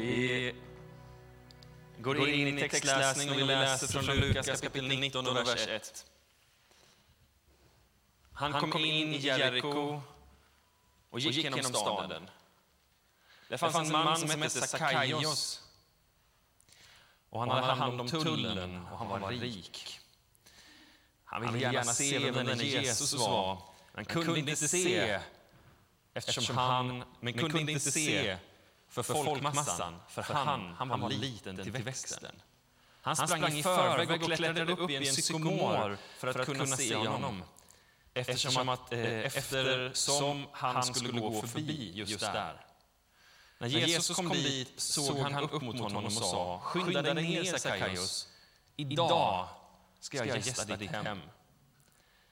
Vi går in i textläsning och vi läser från Lukas kapitel 19 och vers 1. Han kom in i Jeriko och gick genom staden. Där fanns en man som hette Sakaios. Och han hade hand om tullen och han var rik. Han ville gärna se vem denne Jesus var. Han kunde inte se eftersom han, men kunde inte se för folkmassan, för han, han var liten till växten. Han sprang i förväg och klättrade upp i en sykomor för att kunna se honom. Eftersom, att, eh, eftersom han skulle gå förbi just där. När Jesus kom dit såg han upp mot honom och sa, skynda dig ner Sackaios, idag ska jag gästa ditt hem.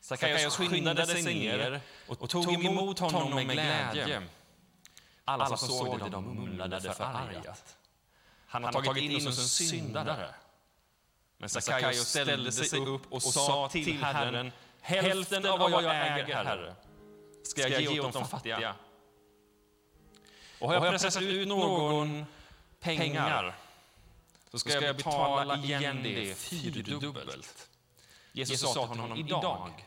Sackaios skyndade sig ner och tog emot honom med glädje. Alla som såg det, de mumlade förargat. Han har tagit in oss en syndare. Men Sackaios ställde sig upp och sa till Herren, hälften av vad jag äger, Herre, ska jag ge åt de fattiga. Och har jag pressat ut någon pengar, så ska jag betala igen det fyrdubbelt. Jesus sa till honom, idag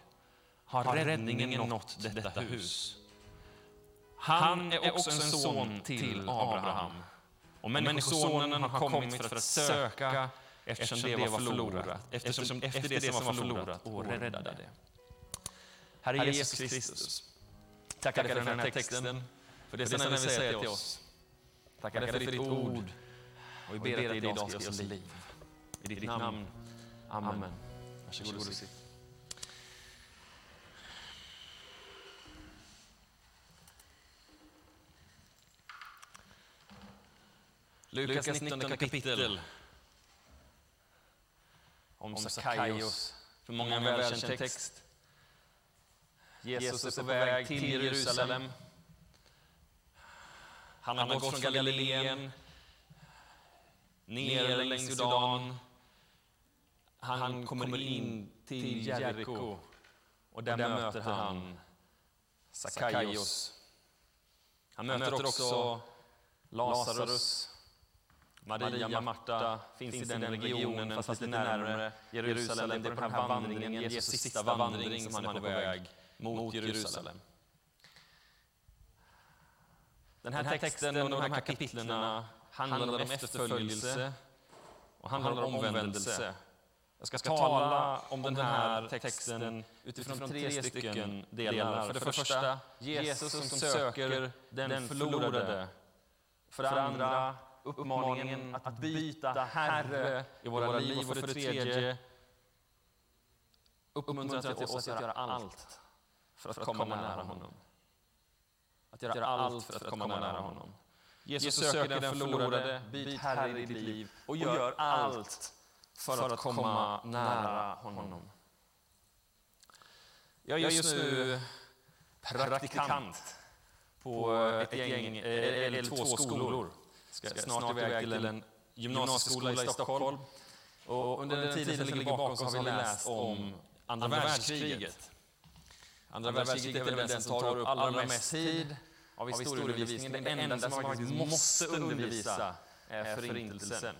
har räddningen nått detta hus. Han är också en son till Abraham. Och Människosonen har kommit för att söka eftersom det var förlorat, eftersom, efter det som var förlorat och rädda det. Herre Jesus Kristus, tackar dig för den här texten, för det som vi säger till oss. Tackar dig för ditt ord. och vi ber att det idag ska ge oss liv. I ditt namn. Amen. Varsågod och sitt. Lukas 19 kapitel om Sackaios. För många en välkänd text. Jesus är på väg till Jerusalem. Han har gått från Galileen ner längs Jordan. Han kommer in till Jeriko och där möter han Sackaios. Han möter också Lazarus, Maria, Marta finns i den regionen, fast lite närmare Jerusalem. Det är på den här vandringen, Jesus sista vandring, som han är på väg mot Jerusalem. Den här texten och de här kapitlen handlar om efterföljelse och handlar om omvändelse. Jag ska tala om den här texten utifrån tre stycken delar. För det första, Jesus som söker den förlorade. För det andra, uppmaningen att byta Herre i våra liv. Och för det tredje, uppmuntran till oss att göra allt för att komma nära honom. Att göra allt för att komma nära honom. Jesus söker den förlorade, byt Herre i ditt liv och gör allt för att komma nära honom. Jag är just nu praktikant på ett gäng, eller två skolor. Ska snart iväg till en gymnasieskola i Stockholm. Och under den tiden som ligger bakom så har vi läst om andra världskriget. Andra världskriget är väl den som tar upp allra mest tid av historieundervisningen. Det enda som man faktiskt måste undervisa är Förintelsen.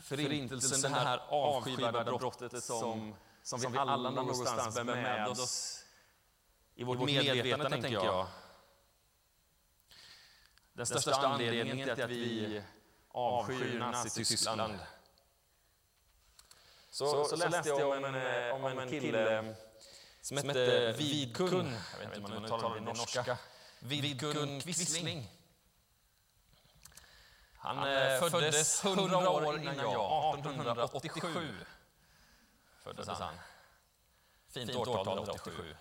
Förintelsen, det här avskyvärda brottet som, som vi alla någonstans bär med oss i vårt medvetande, tänker jag. Den största anledningen till att vi avskyr Nazityskland. Så, så, så läste jag om en, om en kille som hette Vidkun, jag vet inte om man uttalar det norska, Vidkun Quisling. Han, Han eh, föddes 100 år innan jag, 1887 föddes han. Fint årtal, 87.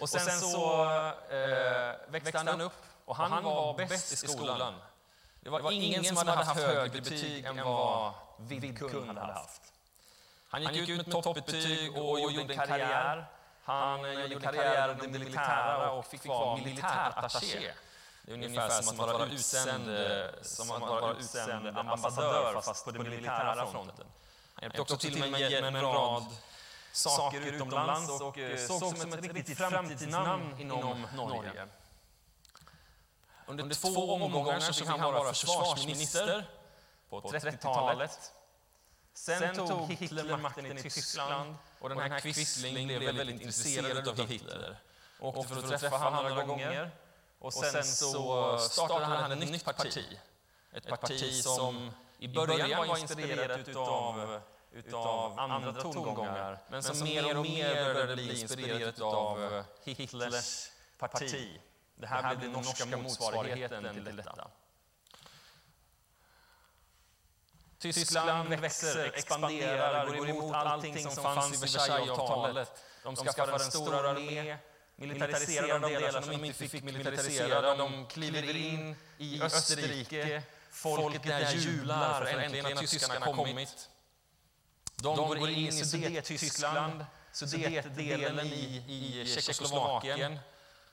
Och sen, sen så eh, växte han upp och han, han var bäst i skolan. Det var, det var ingen som hade haft högre betyg än vad Vidkun hade haft. Han gick, ut med toppbetyg och gjorde en karriär. Han gjorde karriär i det militära och fick vara militärattaché. Det är ungefär som att vara utsänd, som att vara utsänd ambassadör fast på den militära fronten. Han hjälpte också till med, med en rad saker utomlands och sågs som ett riktigt framtidsnamn inom Norge. Under två omgångar så fick han vara försvarsminister på 30-talet. Sen tog Hitler makten i Tyskland och den här Quisling blev väldigt intresserad av Hitler. Åkte för att träffa honom några gånger. Och sen så startade han ett nytt parti. Ett parti som i början var inspirerat utav, utav andra tongångar men som mer och mer började bli inspirerat av Hitlers parti. Det här blev den norska motsvarigheten till detta. Tyskland växer, expanderar, går emot allting som fanns i Versaillesavtalet. De skaffar en stor armé, militariserar de delar som de inte fick militarisera. De kliver in i Österrike. Folket där jublar, för äntligen har tyskarna kommit. De går in i Sudettyskland, Sudetdelen i, i Tjeckoslovakien.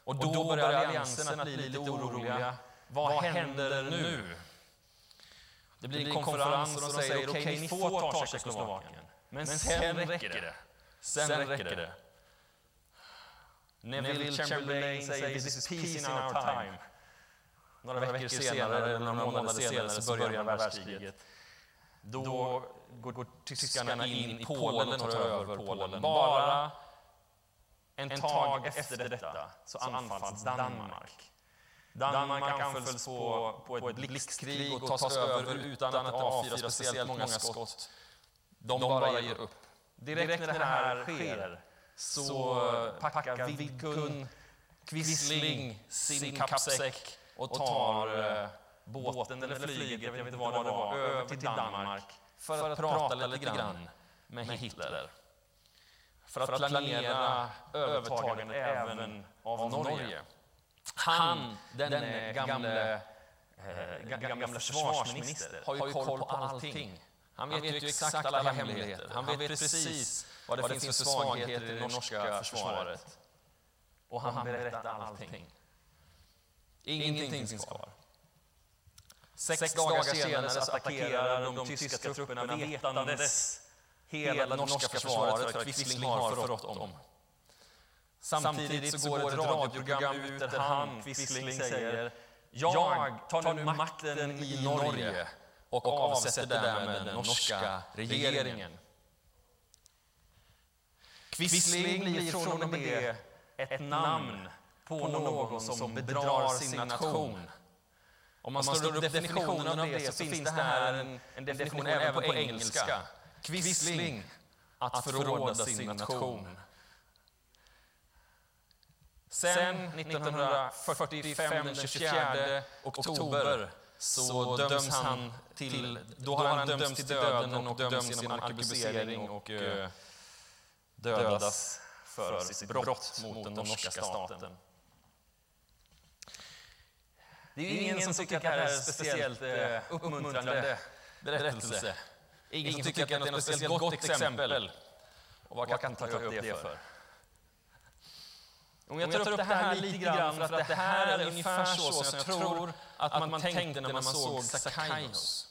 Och då börjar alliansen att bli lite oroliga. Vad händer nu? Det blir en konferens och de säger okej, okay, ni får ta Tjeckoslovakien. Men sen räcker det. Sen räcker det. Neville Chamberlain säger this is peace in our time. Några veckor senare, eller några månader senare, så börjar världskriget. Då går tyskarna in i Polen och tar över Polen. Bara en tag efter detta så anfalls Danmark. Danmark anfölls på, på ett blixtkrig och tas över utan att avfyra speciellt många skott. De bara ger upp. Direkt när det här sker så packar Vidkun Quisling sin kappsäck och tar eh, båten eller flyget, jag vet inte vad det var, över till Danmark för att prata lite grann med Hitler. För att planera övertagandet även av Norge. Han, den gamle, äh, gamle försvarsminister, har ju koll på allting. Han vet ju exakt alla hemligheter. Han vet precis vad det finns för svagheter i det norska försvaret. Och han berättar allting. Ingenting finns kvar. Sex dagar senare så attackerar de tyska trupperna vetandes hela det norska försvaret för att Quisling har förrått dem. Samtidigt så går ett radioprogram ut där han, Quisling, säger Jag tar nu makten i Norge och avsätter därmed den norska regeringen. Quisling blir från och med ett namn på någon som bedrar sin nation. Om man slår upp definitionen av det så finns det här en, en definition även på engelska. Quisling, att förråda sin nation. Sen 1945, den 24 oktober, så döms han till, då har han dömts till döden och döms genom arkebusering och eh, dödas för sitt brott mot den norska staten. Det är ingen som tycker att det här är speciellt eh, uppmuntrande berättelse. Ingen som tycker att det är något speciellt gott exempel. Och vad kan ta upp det för? Om jag tar upp det här lite grann för att det här är ungefär så som jag tror att man tänkte när man såg Sackaios.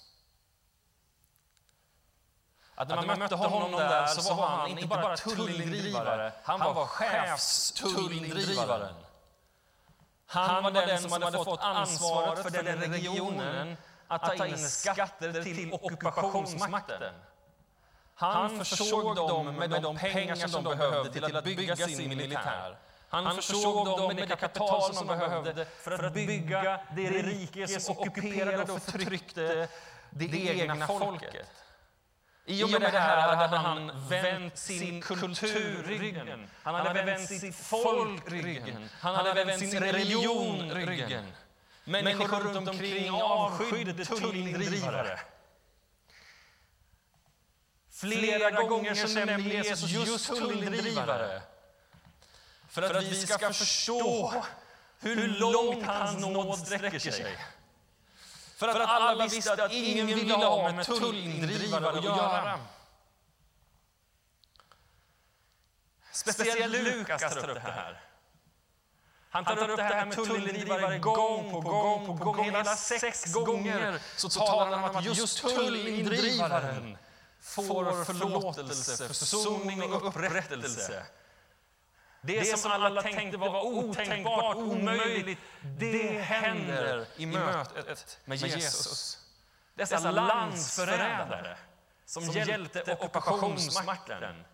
Att när man mötte honom där så var han inte bara tullindrivare, han var chefstullindrivaren. Han var den som hade fått ansvaret för den regionen att ta in skatter till ockupationsmakten. Han försåg dem med de pengar som de behövde till att bygga sin militär. Han försåg dem med det kapital som de behövde för att bygga det rike som ockuperade och förtryckte det egna folket. I och med det här hade han vänt sin kultur ryggen. Han hade vänt sitt folk ryggen. Han hade vänt sin religion ryggen. Människor runt omkring avskydde tullindrivare. Flera gånger så nämner Jesus just tullindrivare. För att vi ska förstå hur långt hans nåd sträcker sig. För att alla visste att ingen ville ha med tullindrivare att göra. Speciellt Lukas tar upp det här. Han tar upp det här med tullindrivare gång på gång på gång. Hela sex gånger så talar han om att just tullindrivaren får förlåtelse, försoning och upprättelse. Det som alla tänkte var otänkbart, omöjligt, det händer i mötet med Jesus. Dessa landsförrädare som hjälpte ockupationsmakten.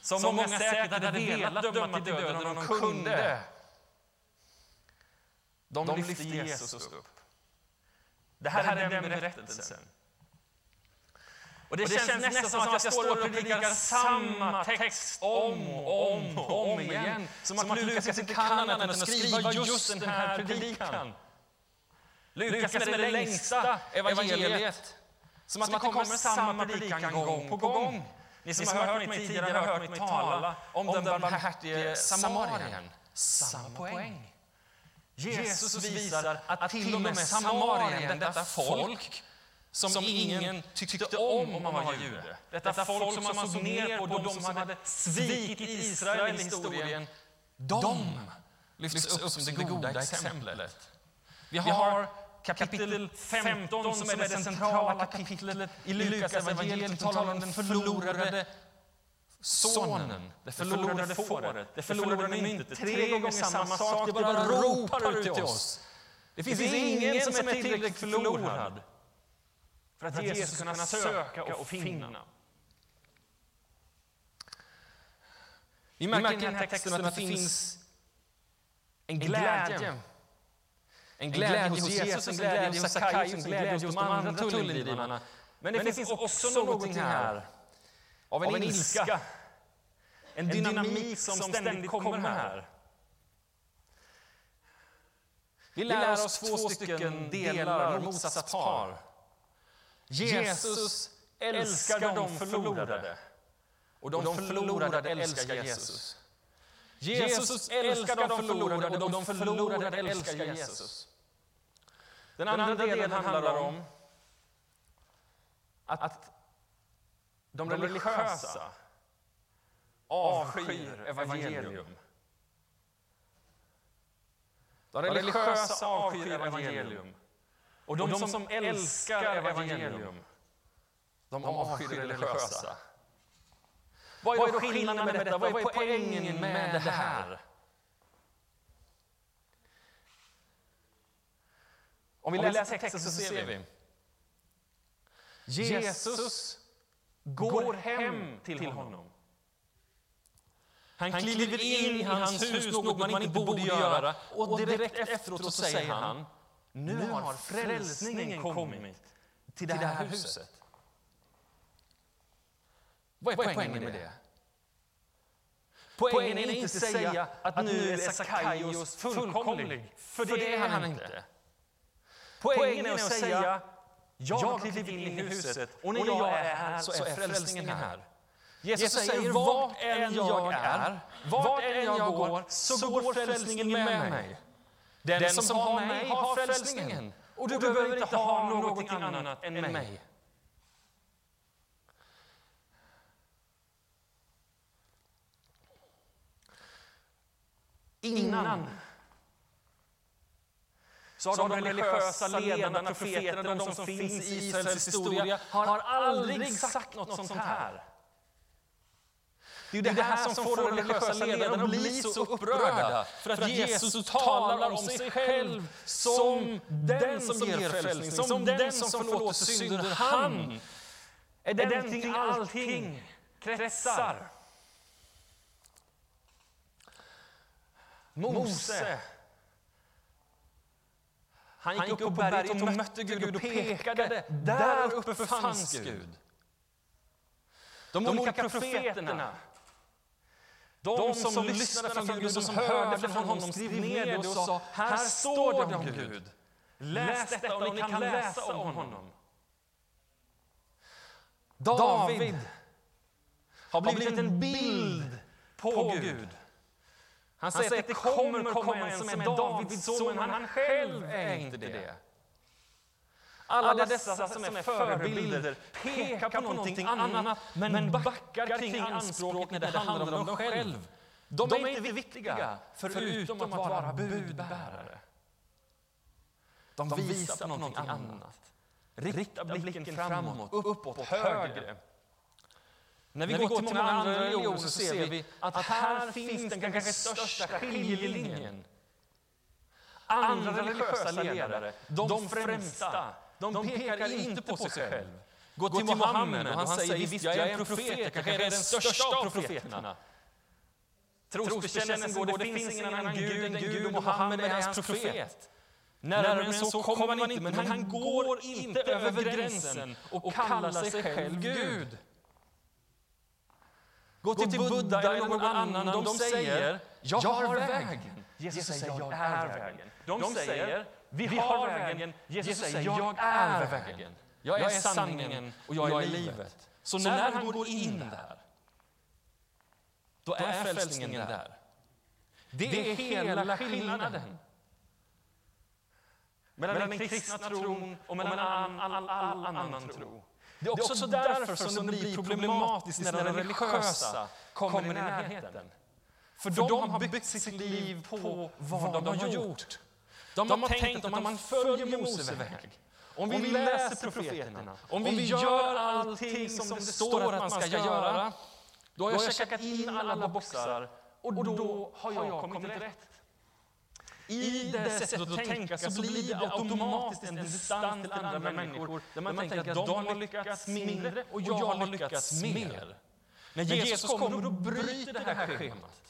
Som många säkert hade velat döma till döden om de kunde. De lyfte Jesus upp. Det här är den berättelsen. Och det, och det känns, känns nästan som att jag står och predikar samma text om och om och om igen. Som att Lukas inte kan annat än att skriva just den här predikan. Lukas är det längsta evangeliet. Som att det kommer samma predikan gång på gång. Ni som har hört mig tidigare har hört mig tala om den barmhärtige samarien. Samma poäng. Jesus visar att till och med samarien, detta folk, som, som ingen tyckte om om man var jude. Detta, Detta folk som man såg ner på, de som hade svikit Israel i historien, de lyfts upp som det goda exemplet. Vi har kapitel 15 som är det centrala kapitlet i Lukas evangeliet som talar om den förlorade sonen, det förlorade fåret, det förlorade myntet. Tre gånger samma sak, det bara ropar ut till oss. Det finns ingen som är tillräckligt förlorad för att, Jesus ska kunna söka och finna. Vi märker i den här texten att det finns en glädje. En glädje hos Jesus, en glädje hos Sackaios, en glädje hos de andra tullindrivarna. Men det, finns också någonting här av en ilska. En dynamik som ständigt kommer här. Vi lär oss två stycken delar, motsatspar. Jesus älskar de förlorade. Och de förlorade älskar Jesus. Jesus älskar de förlorade och de förlorade älskar Jesus. Den andra delen handlar om att de religiösa avskyr evangelium. De religiösa avskyr evangelium. Och de, och de som älskar evangelium, de avskyr det religiösa. Vad är då skillnaden med detta? Vad är poängen med det här? Om vi läser texten så ser vi. Jesus går hem till honom. Han kliver in i hans hus, något man inte borde göra. Och direkt efteråt så säger han nu har frälsningen kommit till det här huset. Vad är poängen med det? Poängen är inte att säga att nu är Sackaios fullkomlig, för det är han inte. Poängen är att säga jag har klivit in i huset och när jag är här så är frälsningen här. Jesus säger vart än jag är, vart än jag går, så går frälsningen med mig. Den, Den som, som har mig har frälsningen. Och du, behöver inte ha någonting annat än mig. Innan så har de religiösa ledarna, profeterna, de som finns i Israels historia, har aldrig sagt något sånt här. Det är det, det här som får de religiösa ledarna att bli så upprörda. För att Jesus talar om sig själv som den som ger frälsning, som den som förlåter synder. Han är den till allting kretsar. Mose, han gick upp på berget och mötte Gud och pekade. Där uppe fanns Gud. De olika profeterna de, som lyssnade från Gud och som hörde från honom, skrev ner det och sa, här står det om Gud. Läs detta och ni kan läsa om honom. David har blivit en bild på Gud. Han säger att det kommer komma en som är Davids son, men han själv är inte det. Alla dessa som är förebilder pekar på någonting annat, men backar kring anspråket när det handlar om dem själv. De är inte viktiga, förutom att vara budbärare. De visar på någonting annat. Rikta blicken framåt, uppåt, högre. När vi, går till många andra religioner så ser vi att här finns den kanske största skiljelinjen. Andra religiösa ledare, de främsta, de pekar inte på sig själv. Gå till Muhammed och han säger visst, jag är en profet, jag kanske är den största av profeterna. Trosbekännelsen går, det finns ingen annan gud än Gud och Muhammed är hans profet. Närmare än så kommer man inte, men han går inte över gränsen och kallar sig själv Gud. Gå till Buddha eller någon annan, de säger jag har vägen. Jesus säger jag är vägen. De säger vi har vägen. Jesus säger jag är vägen. Jag är sanningen och jag är livet. Så när han går in där, då är frälsningen där. Det är hela skillnaden mellan den kristna tron och mellan all, all, all annan tro. Det är också därför som det blir problematiskt när de religiösa kommer i närheten. För de har byggt sitt liv på vad de har gjort. De har tänkt att om man följer Mose väg, om vi läser profeterna, om vi gör allting som det står att man ska göra, då har jag checkat in alla boxar och då har jag kommit rätt. I det sättet att tänka så blir det automatiskt en distans till andra människor. där man tänker att de har lyckats mindre och jag har lyckats mer. När Jesus kommer och bryter det här schemat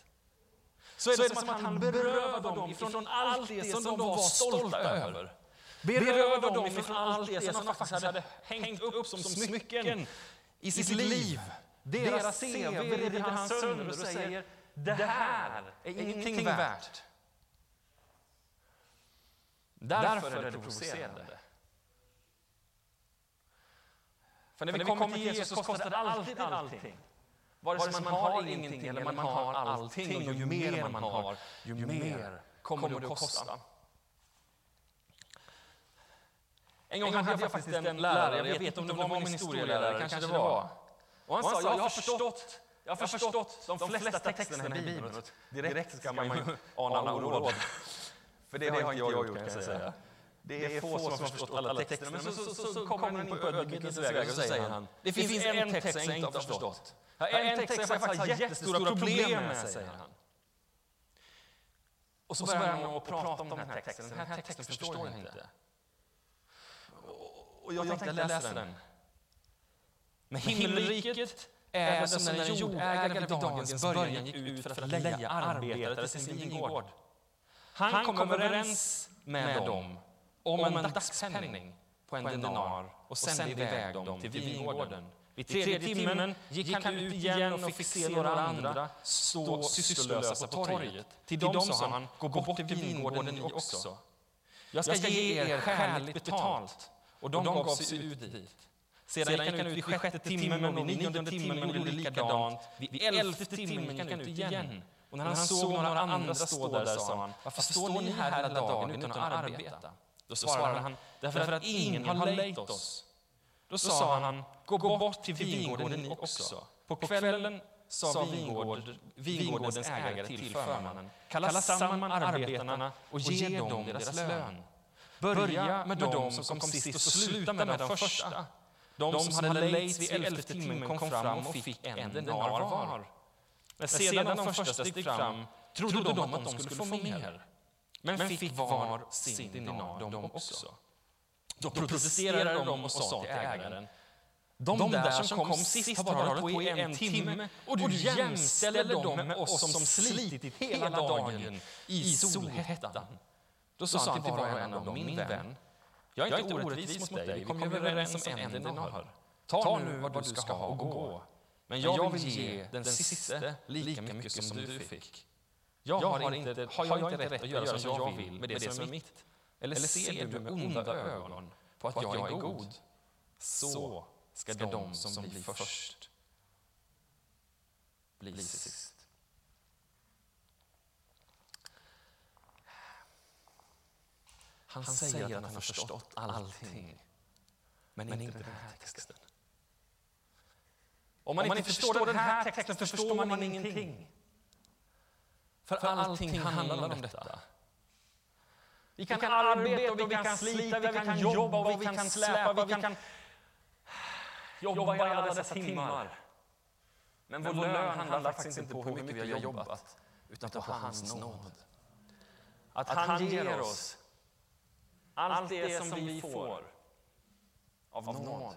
så är det som att han berövar dem ifrån allt det som de var stolta över. Berövar dem ifrån allt det som de faktiskt hade hängt upp som smycken i sitt liv. Deras CV river han sönder och säger det här är ingenting värt. Därför är det provocerande. För när vi kommer till Jesus kostar det alltid allting. Vare sig man har ingenting eller man har allting. Och ju mer man har, ju mer kommer det att kosta. En gång hade jag faktiskt en lärare, jag vet inte om det var min historielärare, kanske det var. Och han sa, jag har förstått, jag har förstått de flesta texterna i Bibeln. Direkt ska man ju ana oråd. För det, har inte jag gjort kan jag säga. Det är få som har förstått alla texterna. Men så, så, så, kommer han in på ödmjukhetens väg och så säger han, det finns en text jag inte har förstått. En text som faktiskt har jättestora problem med, säger han. Och så börjar han att prata om den här texten. Den här texten förstår jag inte. Och jag tänkte, jag läser den. Men himmelriket är som när en jordägare vid dagens början gick ut för att leja arbetare till sin vingård. Han kom överens med dem om en dagspenning på en denar och sände iväg dem till vingården. Vid tredje timmen gick han ut igen och fick se några andra stå sysslolösa på torget. Till dem sa han, gå bort till vingården ni också. Jag ska ge er skäligt betalt. Och de gav sig ut dit. Sedan gick han ut vid sjätte timmen och vid nionde timmen och gjorde likadant. Vid elfte timmen gick han ut igen. Och när han såg några andra stå där sa han, varför står ni här hela dagen utan att arbeta? Då svarade han, därför att ingen har lejt oss. Då sa han, gå bort till vingården ni också. På kvällen sa vingård, vingårdens ägare till förmannen, kalla samman arbetarna och ge dem deras lön. Börja med dem som kom sist och sluta med de första. De som hade lejts vid elfte timmen kom fram och fick en denar var. När sedan de första steg fram trodde de att de skulle få mer, men fick var sin dinar de också. Då protesterade de och sa till ägaren de där som kom sist har bara hållit på i en timme och du jämställer dem med oss som slitit hela dagen i solhettan. Då sa han till var och en av dem, min vän, jag är inte orättvis mot dig, vi kom överens om en dinar. Ta nu vad du ska ha och gå. Men jag vill ge den siste lika mycket som du fick. Jag har inte, har jag inte rätt att göra som jag vill med det som är mitt? Eller ser du med onda ögon på att jag är god? Så ska de som blir först bli sist. Han säger att han har förstått allting, men inte den här texten. Om man, Om man inte förstår den här texten förstår man ingenting. För allting handlar om detta. Vi kan, vi kan arbeta och vi kan slita, vi kan jobba och vi kan släpa, vi kan jobba i alla dessa timmar. Men vår lön handlar faktiskt inte på hur mycket vi har jobbat, utan på hans nåd. Att han ger oss allt det som vi får av nåd.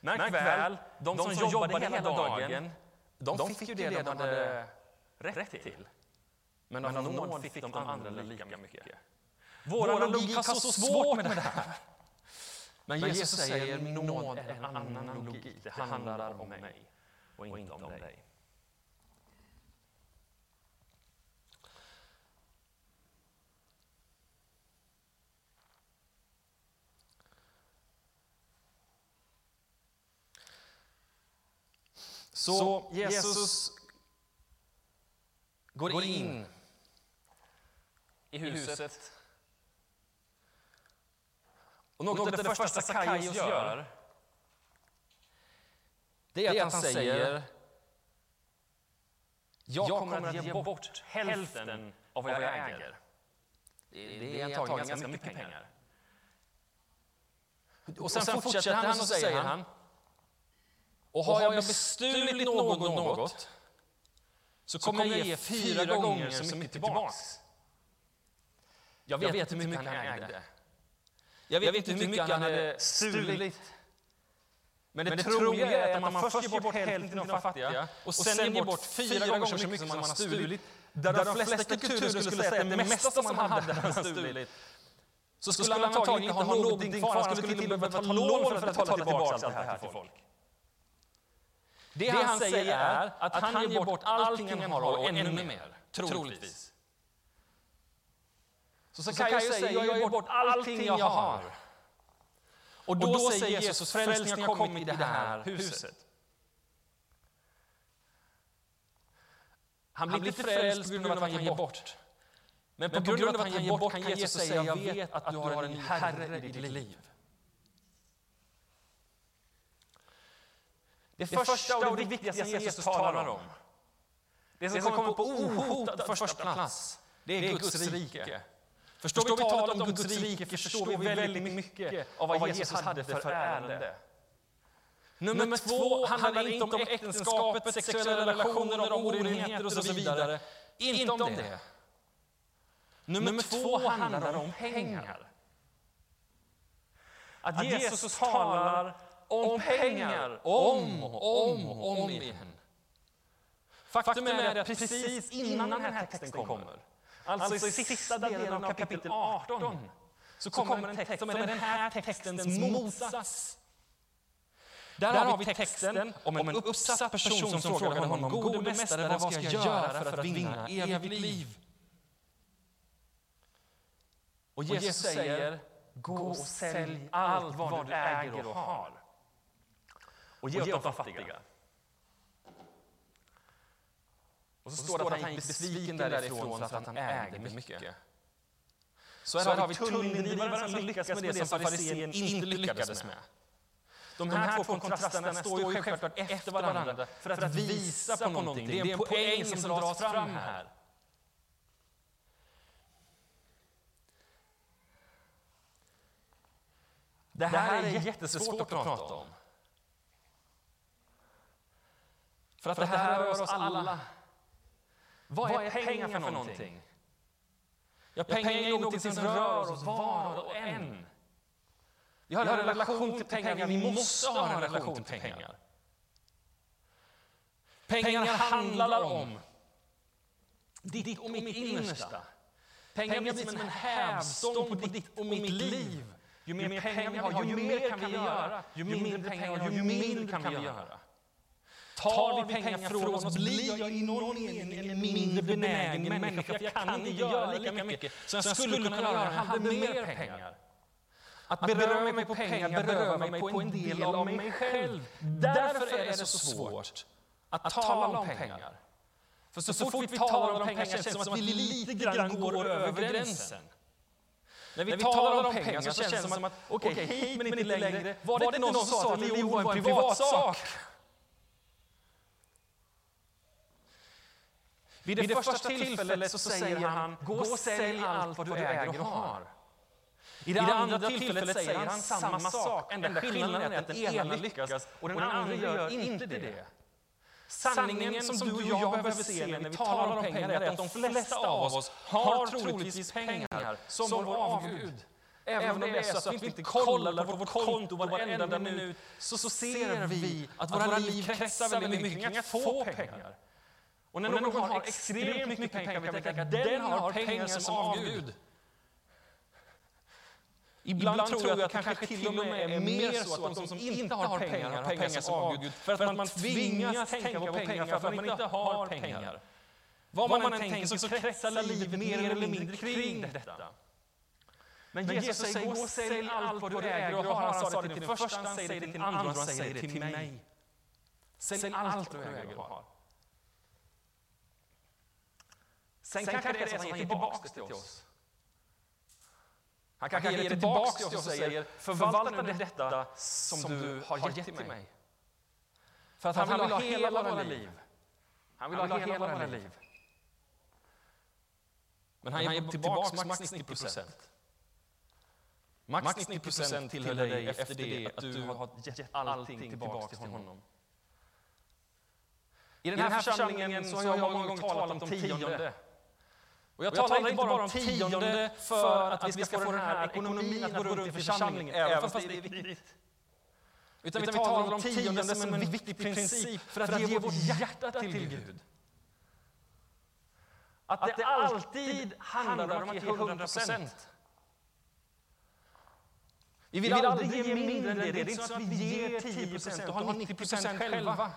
Märk väl, de som jobbade hela dagen, de fick ju det de hade rätt till. Men av nåd fick de andra lika mycket. Vår logik har så svårt med det här. Men Jesus säger nåd är en annan logik. Det handlar om mig och inte om dig. Så Jesus går in i huset. Och något av det första Sackaios gör, det är att han säger jag kommer att ge bort hälften av vad jag äger. Det är antagligen ganska mycket pengar. Och sen fortsätter han och så säger han och har jag bestulit någon något så kommer jag ge fyra gånger så mycket tillbaks. Jag vet, jag vet hur mycket han ägde. Jag vet, jag vet inte hur mycket han hade stulit. Men det, Men det troliga är att man först ger bort hälften till de fattiga och sen ger bort fyra gånger så mycket som man har stulit, där de flesta kulturer skulle säga att det mesta som han hade han stulit, så skulle han antagligen inte ha någonting kvar. Han skulle till och med behöva ta lån för att betala tillbaka allt det här till folk. Det, det han säger är att han ger bort allting han har och ännu mer, troligtvis. Så Sackaios säger, jag ger bort allting jag har. Och då, och då säger Jesus, frälsningen har kommit i det här huset. Han blir inte frälst på grund av att han ger bort. Men på grund av att han ger bort kan Jesus säga, jag vet att du har en Herre i ditt liv. Det första och det viktigaste Jesus talar om, det som kommer på ohotad första plats, det är Guds rike. Förstår vi talet om Guds rike förstår vi väldigt mycket av vad Jesus hade för ärende. Nummer två handlar inte om äktenskapet, sexuella relationer, om orenheter och så vidare. Inte om det. Nummer två handlar om pengar. Att Jesus talar om pengar om och om och om igen. Faktum är att precis innan den här texten kommer Alltså, alltså i sista delen av kapitel 18 så kommer en text som är den här textens motsats. Där har vi texten om en uppsatt person som frågar honom, gode mästare, vad ska jag göra för att vinna evigt liv? Och Jesus säger, gå och sälj allt vad du äger och har och ge åt de fattiga. Och så, står det att han gick besviken därifrån för att han ägde mycket. Så här, har vi tullindrivaren som lyckas med det som farisén inte lyckades med. De här två kontrasterna står ju självklart efter varandra för att visa på någonting. Det är en poäng som dras fram här. Det här är jättesvårt att prata om. För att det här rör oss alla. Vad är pengar för någonting? Ja, pengar är någonting som rör oss var och en. Vi har en relation till pengar, vi måste ha en relation till pengar. Pengar handlar om ditt och mitt innersta. Pengar blir som en hävstång på ditt och mitt liv. Ju mer pengar vi har, ju mer kan vi göra. Ju mindre pengar vi har, ju mindre kan vi göra. Tar vi pengar från oss blir jag i någon mening en mindre benägen människa, för jag kan inte göra lika mycket som jag skulle kunna göra om jag hade mer pengar. Att beröra mig på pengar berövar mig på en del av mig själv. Därför är det så svårt att tala om pengar. För så, så fort vi talar om pengar känns det som att vi lite grann går över gränsen. När vi, När vi talar om pengar så känns det som att, okej, okay, hit men inte längre. Var det inte någon som sa att religion var en privatsak? Vid det, Vid det första, tillfället så säger han, gå och sälj allt vad du äger och har. I det, I det andra tillfället säger han samma sak. Enda skillnaden är att den ena lyckas och den andra gör inte det. Sanningen som du och jag behöver se när vi talar om pengar är att de flesta av oss har troligtvis pengar som vår avgud. Även om det är så att vi inte kollar på vårt konto varenda minut så ser vi att våra liv kretsar väldigt mycket kring att få pengar. Och när någon har extremt mycket pengar kan vi tänka att den har pengar som avgud. Ibland tror jag att det kanske till och med är mer så att de som inte har pengar har pengar som avgud för att man tvingas tänka på pengar för att man inte har pengar. Vad man än tänker så kretsar livet mer eller mindre kring detta. Men Jesus säger, gå och sälj allt vad du äger och har. Han sa det till den första, han säger det till den andra och han säger det till mig. Sälj allt vad du äger och har. Sen kanske det är så att han ger tillbaka till oss. Han kanske ger tillbaka till oss och säger, förvalta nu detta som du har gett till mig. För att han vill ha hela våra liv. Han vill ha hela våra liv. Men han ger tillbaka max 90 procent. Max 90 procent tillhör dig efter det att du har gett allting tillbaka till honom. I den här församlingen så har jag många gånger talat om tionde. Och jag talar inte bara om tionde för att vi ska få den här ekonomin att gå runt i församlingen, även fast det är viktigt. Utan vi talar om tionde som en viktig princip för att ge vårt hjärta till Gud. Att det alltid handlar om att ge 100 procent. Vi vill aldrig ge mindre än det. Det är inte så att vi ger 10 procent och har 90 procent själva.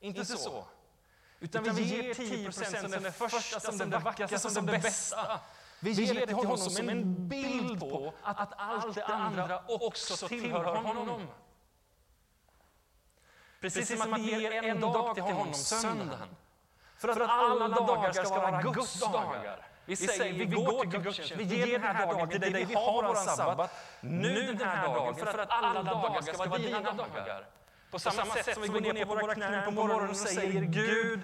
Inte så. Utan vi ger 10 procent som det första, som det vackraste, som det bästa. Vi ger det till honom som en bild på att allt det andra också tillhör honom. Precis som att vi ger en dag till honom, söndagen. För att alla dagar ska vara Guds dagar. Vi säger, vi går till gudstjänst, vi ger den här dagen. Till dig, vi har vår sabbat, nu den här dagen, för att alla dagar ska vara dina dagar. På samma sätt som vi går ner på våra knän på morgonen och säger, Gud,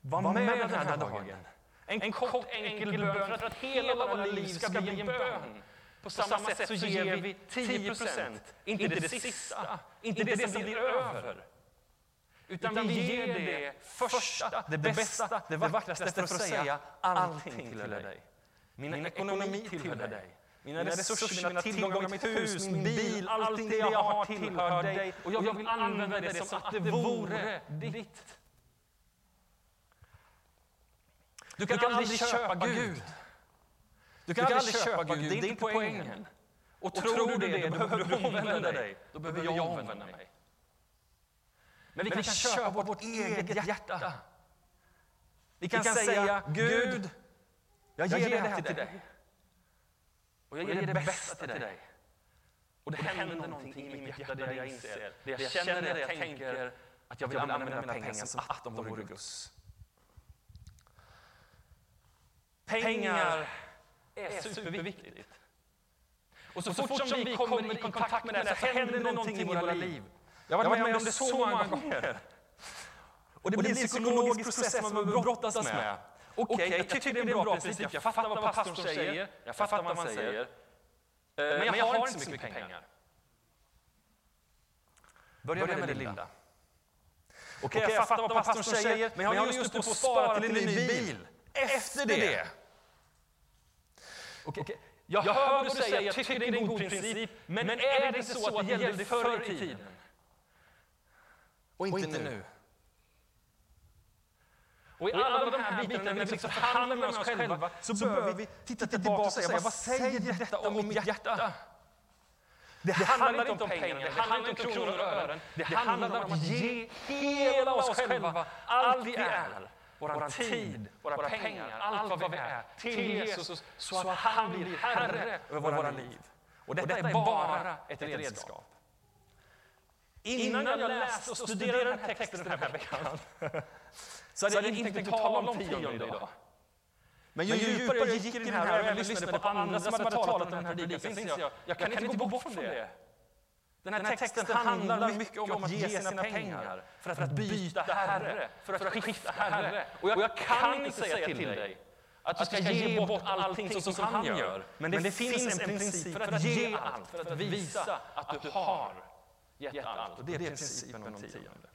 var med den här dagen. En kort enkel bön för att hela våra liv ska bli en bön. På samma sätt så ger vi 10 procent, inte det sista, inte det som blir över. Utan vi ger det första, det bästa, det vackraste för att säga allting tillhör dig. Min ekonomi tillhör dig. Mina resurser, mina tillgångar, mitt hus, min bil, allting det jag har tillhör dig. Och jag vill använda det som att det vore ditt. Du kan aldrig köpa Gud. Du kan aldrig köpa Gud, det är inte poängen. Och tror du det, då behöver du omvända dig. Då behöver jag omvända mig. Men vi kan, kan köpa vårt, vårt eget hjärta. Vi kan, vi kan säga, Gud, jag ger, jag ger det här till dig. Och jag ger det bästa till dig. Och det, och det händer någonting i mitt hjärta där jag inser, det jag känner, det jag tänker, att jag vill använda mina pengar som att de vore Guds. Pengar är superviktigt. Och så, så fort som vi kommer i kontakt med det så händer någonting i våra liv. Jag har varit med om det så många gånger. Och det blir en psykologisk process man behöver brottas med. Okej, okay, jag tycker det är en bra princip. Jag fattar vad pastorn säger. Jag fattar vad man säger. Men jag har inte så mycket pengar. Börja med det lilla. Okej, okay, jag fattar vad pastorn säger, men jag håller just på att spara till en ny bil. Efter det. Okay. Jag hör du säga, jag tycker det är en god princip, men är det inte så att det gällde förr i tiden? Och inte, och inte nu. Och i alla de här bitarna, när vi liksom förhandlar med oss själva, så behöver vi titta tillbaka och säga, vad säger detta om mitt hjärta? Det handlar inte om pengar, det handlar inte om kronor och ören. Det handlar om att ge hela oss själva, allt vi är. Vår tid, våra pengar, allt vad vi är, till Jesus så att han blir Herre över våra liv. Och detta är bara ett redskap. Innan jag läste och studerade den här texten den här veckan så hade jag inte tänkt tala om tionde idag. Men ju djupare jag gick i den här och även lyssnade på andra som hade talat om den här predikan så insåg jag jag kan inte gå bort från det. Den här texten handlar mycket om att ge sina pengar för att byta herre, för att skifta herre. Och jag kan inte säga till dig att du ska ge bort allting så som han gör. Men det finns en princip för att ge allt, för att visa att du har gett allt. Och det är principen om tionde.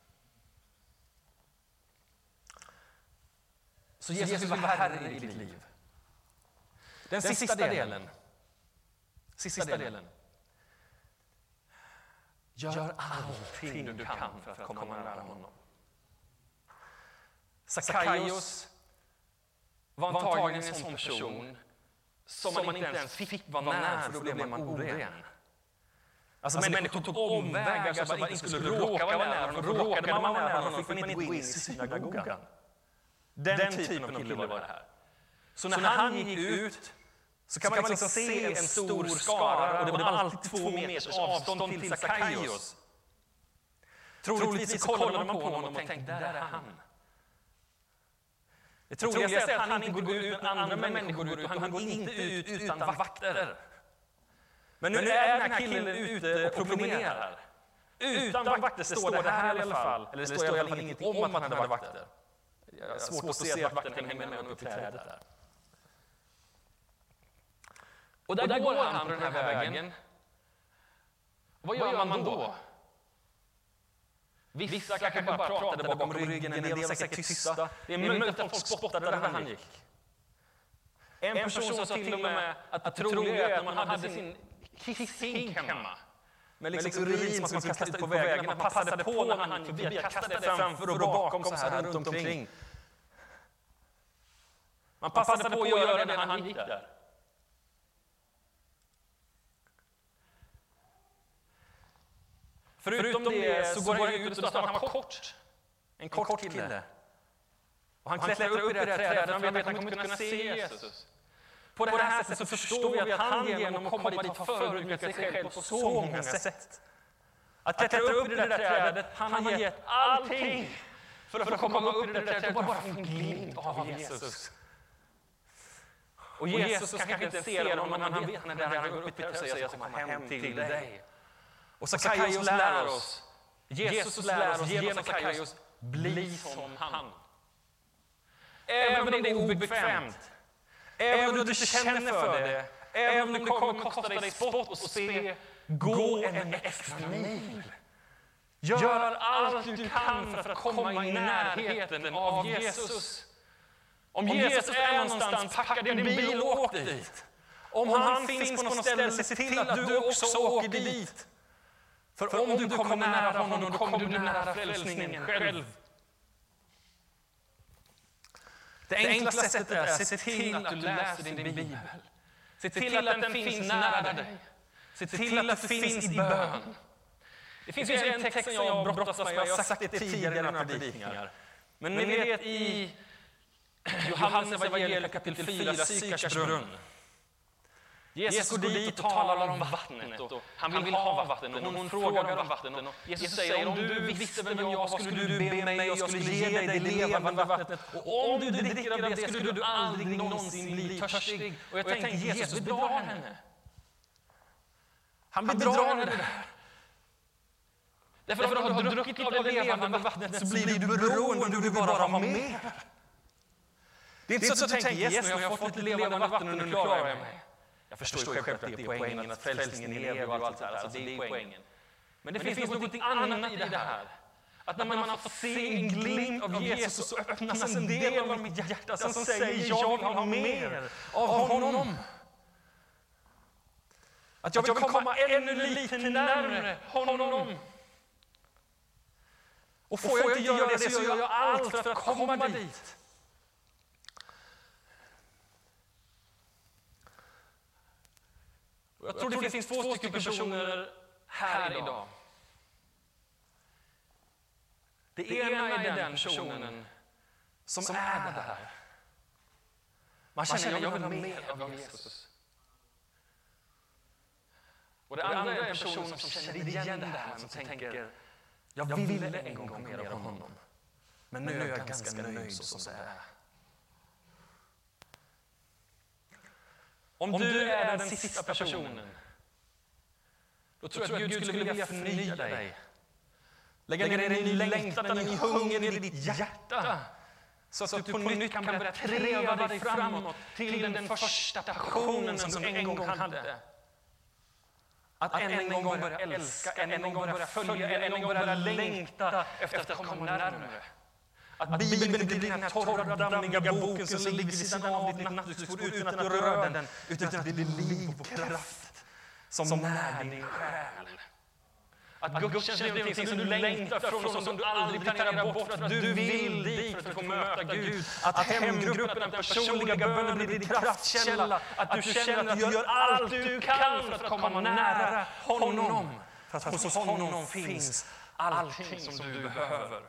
Så Jesus vill vara Herre i ditt liv. Den sista delen. Sista delen. Gör allting du kan för att komma nära honom. Sackaios var antagligen en sån person som man inte ens fick vara nära, för då blev man oren. Alltså, alltså människor tog omvägar så att man inte skulle råka vara nära honom. Råkade man vara nära honom fick man inte gå in i synagogan. Den typen av kille var det här. Så när han gick ut så kan man liksom, liksom se en stor skara och det var alltid två meters avstånd till Sackaios. Troligtvis så kollade man på honom och tänkte, där är han. Det troligaste är att han inte går ut när andra människor går ut och han går inte ut utan vakter. Men nu är den här killen ute och promenerar. Utan vakter står det här i alla fall. Eller det står i alla fall ingenting om att han hade vakter. Jag har svårt att se att vakten hänger med upp i trädet där. Och där, och där går han på den här vägen. Och vad gör man då? Vissa kanske bara pratade bakom ryggen, en del var säkert tysta. Det är möjligt att folk spottade där han gick. En person sa till och med att det troliga är att när man hade sin kisshink hemma med liksom, liksom urin som man kastade ut på vägen, man passade på när han gick förbi att kasta det framför och bakom så här runt omkring. Man passade på att göra det när han gick där. Förutom det så går han ut och står att han var kort. En kort kille. Och han klättrar upp i det här trädet, han vet att han kommer inte kunna se Jesus. På det här sättet så förstår vi att han genom att komma dit har förödmjukat sig själv på så många sätt. Att klättra upp i det där trädet, han har gett allting för att få komma upp i det där trädet och bara få en glimt av Jesus. Och Jesus kanske inte ser honom, men han vet när han går upp i trädet och säger jag ska komma hem till dig. Och Sackaios lär oss, Jesus lär oss genom Sackaios, bli som han. Även om det är obekvämt, även om du inte känner för det, även om det kommer kosta dig spott och spe, gå en extra mil. Gör allt du kan för att komma i närheten av Jesus. Om Jesus är någonstans, packa din bil och åk dit. Om han finns på något ställe, se till att du också åker dit. För, För om, du kommer nära honom, då kommer du nära frälsningen själv. Det enkla sättet är att se till att du läser din bibel. Se till att den finns nära dig. Se till att du finns i bön. Det finns ju en text som jag brottas med, jag har sagt det tidigare i några predikningar. Men ni vet i Johannes evangelium kapitel 4, Sykars brunn. Jesus går dit och talar om vattnet. Och han vill ha vatten och hon frågar om vatten. Och Jesus säger om du visste vem jag var skulle du be mig och jag skulle ge dig det levande vattnet. Och om du dricker av det skulle du aldrig någonsin bli törstig. Och jag tänkte Jesus bedrar henne. Han bedrar henne där. Därför att om du har druckit av det levande vattnet så blir du beroende och du vill bara ha mer. Det är inte så att du tänker Jesus, nu har jag fått lite levande vatten och nu klarar jag mig. Jag förstår, jag förstår självklart att det är poängen, att frälsningen lever och allt det där. Alltså, det är poängen. Men det, Men det finns, finns något annat i det här. Att när man har fått se en glimt av Jesus så öppnas en del av mitt hjärta som säger jag vill ha mer av honom. Att jag vill komma ännu lite närmare honom. Och får jag inte göra det så gör jag allt för att komma dit. Jag tror det finns två stycken personer här idag. Det ena är den personen som är det här. Man känner, jag vill ha mer av Jesus. Och det andra är en person som känner igen det här, som tänker, jag ville en gång mer av honom. Men nu är jag ganska nöjd så som det är. Om du är den sista personen, då tror jag att Gud skulle vilja förnya dig. Lägga ner din längtan, din hunger i ditt hjärta. Så att du på nytt kan börja treva dig framåt till den första passionen som du en gång hade. Att än en gång börja älska, än en gång börja följa, än en gång börja längta efter att komma närmare. Att Bibeln blir den här torra, dammiga boken som ligger vid sidan av ditt nattduksbord utan att du rör den, utan att det blir liv och kraft som när din själ. Att gudstjänst är någonting som du längtar från som du aldrig planerar bort för att du vill dit för att få möta Gud. Att hemgruppen, den personliga bönen blir din kraftkälla. Att du känner att du gör allt du kan för att komma nära honom. För att hos honom finns allting som du behöver.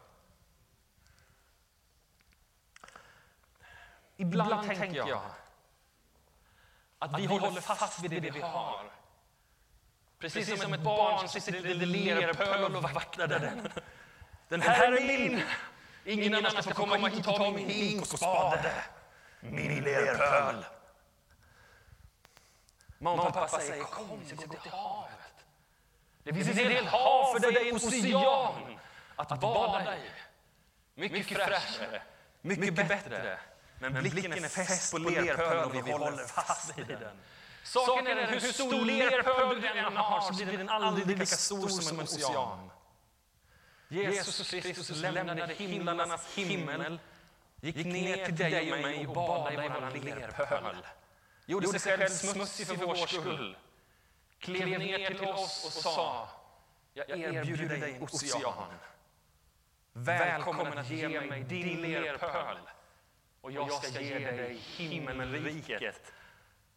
Ibland tänker jag att vi håller fast vid det vi har. Precis som ett barn som sitter i lerpöl och vaktar den. Den här är min! Ingen annan ska komma hit och ta min hink och spade. Min lerpöl. Mamma och pappa säger kom, vi ska gå till havet. Det finns en hel hav för dig, en ocean att bada i. Mycket fräschare, mycket bättre. Men blicken är fäst på lerpölen och vi håller fast vid den. Saken är den, hur stor lerpöl du än har så blir den aldrig lika stor som en ocean. Jesus Kristus lämnade himlarnas himmel, gick ner till dig och mig och badade i våran lerpöl. Gjorde sig själv smutsig för vår skull. Klev ner till oss och sa, jag erbjuder dig ocean. Välkommen att ge mig din lerpöl och jag ska ge dig himmelriket.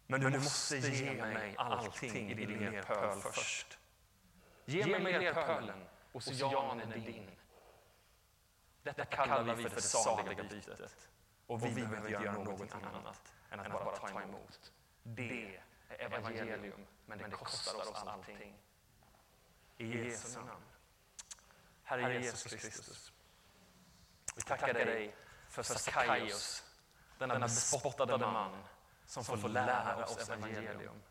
Men du måste ge mig allting i din lerpöl först. Ge mig lerpölen, oceanen är din. Detta kallar vi för det saliga bytet. Och vi behöver inte göra någonting annat än att bara ta emot. Det är evangelium, men det kostar oss allting. I Jesu namn. Herre Jesus Kristus, vi tackar dig för Sackaios, denna bespottade man som får lära oss evangelium.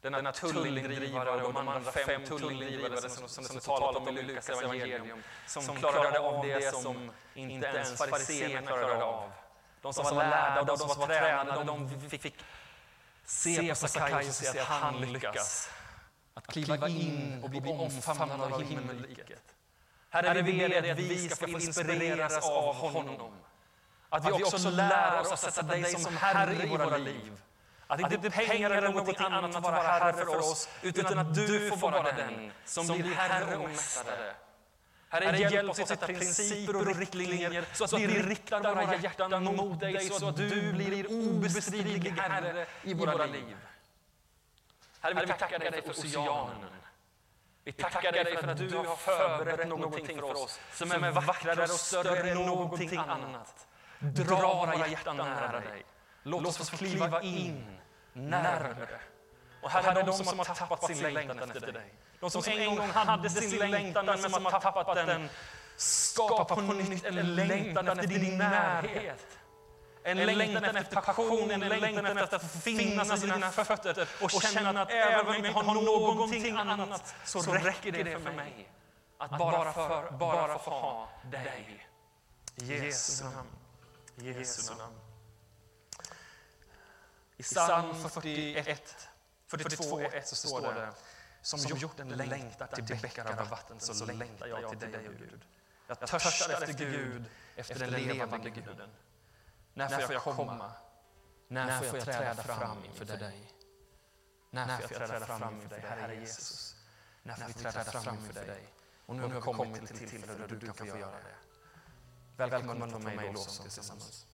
Denna tullindrivare och de andra fem tullindrivare som, som, som talat om i Lukas evangelium, som klarade av det som inte ens fariséerna klarade av. De som var lärda och de som var tränade, de fick se på Sackaios och se att han lyckas. Att kliva in och bli omfamnad av himmelriket. Herre, vi ber att vi ska få inspireras av honom. Att vi också lär oss att sätta dig som Herre i våra liv. Att inte pengar eller någonting annat får vara Herre för oss, utan att du får vara den som blir Herre och Mästare. Herre, hjälp oss att sätta principer och riktlinjer så att vi riktar våra hjärtan mot dig så att du blir obestridlig Herre i våra liv. Herre, vi tackar dig för oceanen. Vi tackar dig för att du har förberett någonting för oss som är vackrare och större än någonting annat. Dra våra hjärtan nära dig. Låt oss få kliva in närmare. Och Herre, de som har tappat sin längtan efter dig. De som en gång hade sin längtan men som har tappat den. Skapa på nytt en längtan efter din närhet. En längtan efter passion, en längtan efter att finnas i dina fötter och känna att även om jag har någonting annat så räcker det för mig. Att bara, för, bara få ha dig. I Jesu namn. I Jesu namn. I psalm 41, 42, 1 så står det Som hjorten längtar till bäckar av vatten så längtar jag till dig, Gud. Jag törstar efter Gud, efter den levande Guden. När får jag komma? När får jag träda fram inför dig? När får jag träda fram inför dig, Herre Jesus? När får vi träda fram inför dig? Och nu har vi kommit till tillfälle då du kan få göra det. Välkommen för mig i lovsång tillsammans.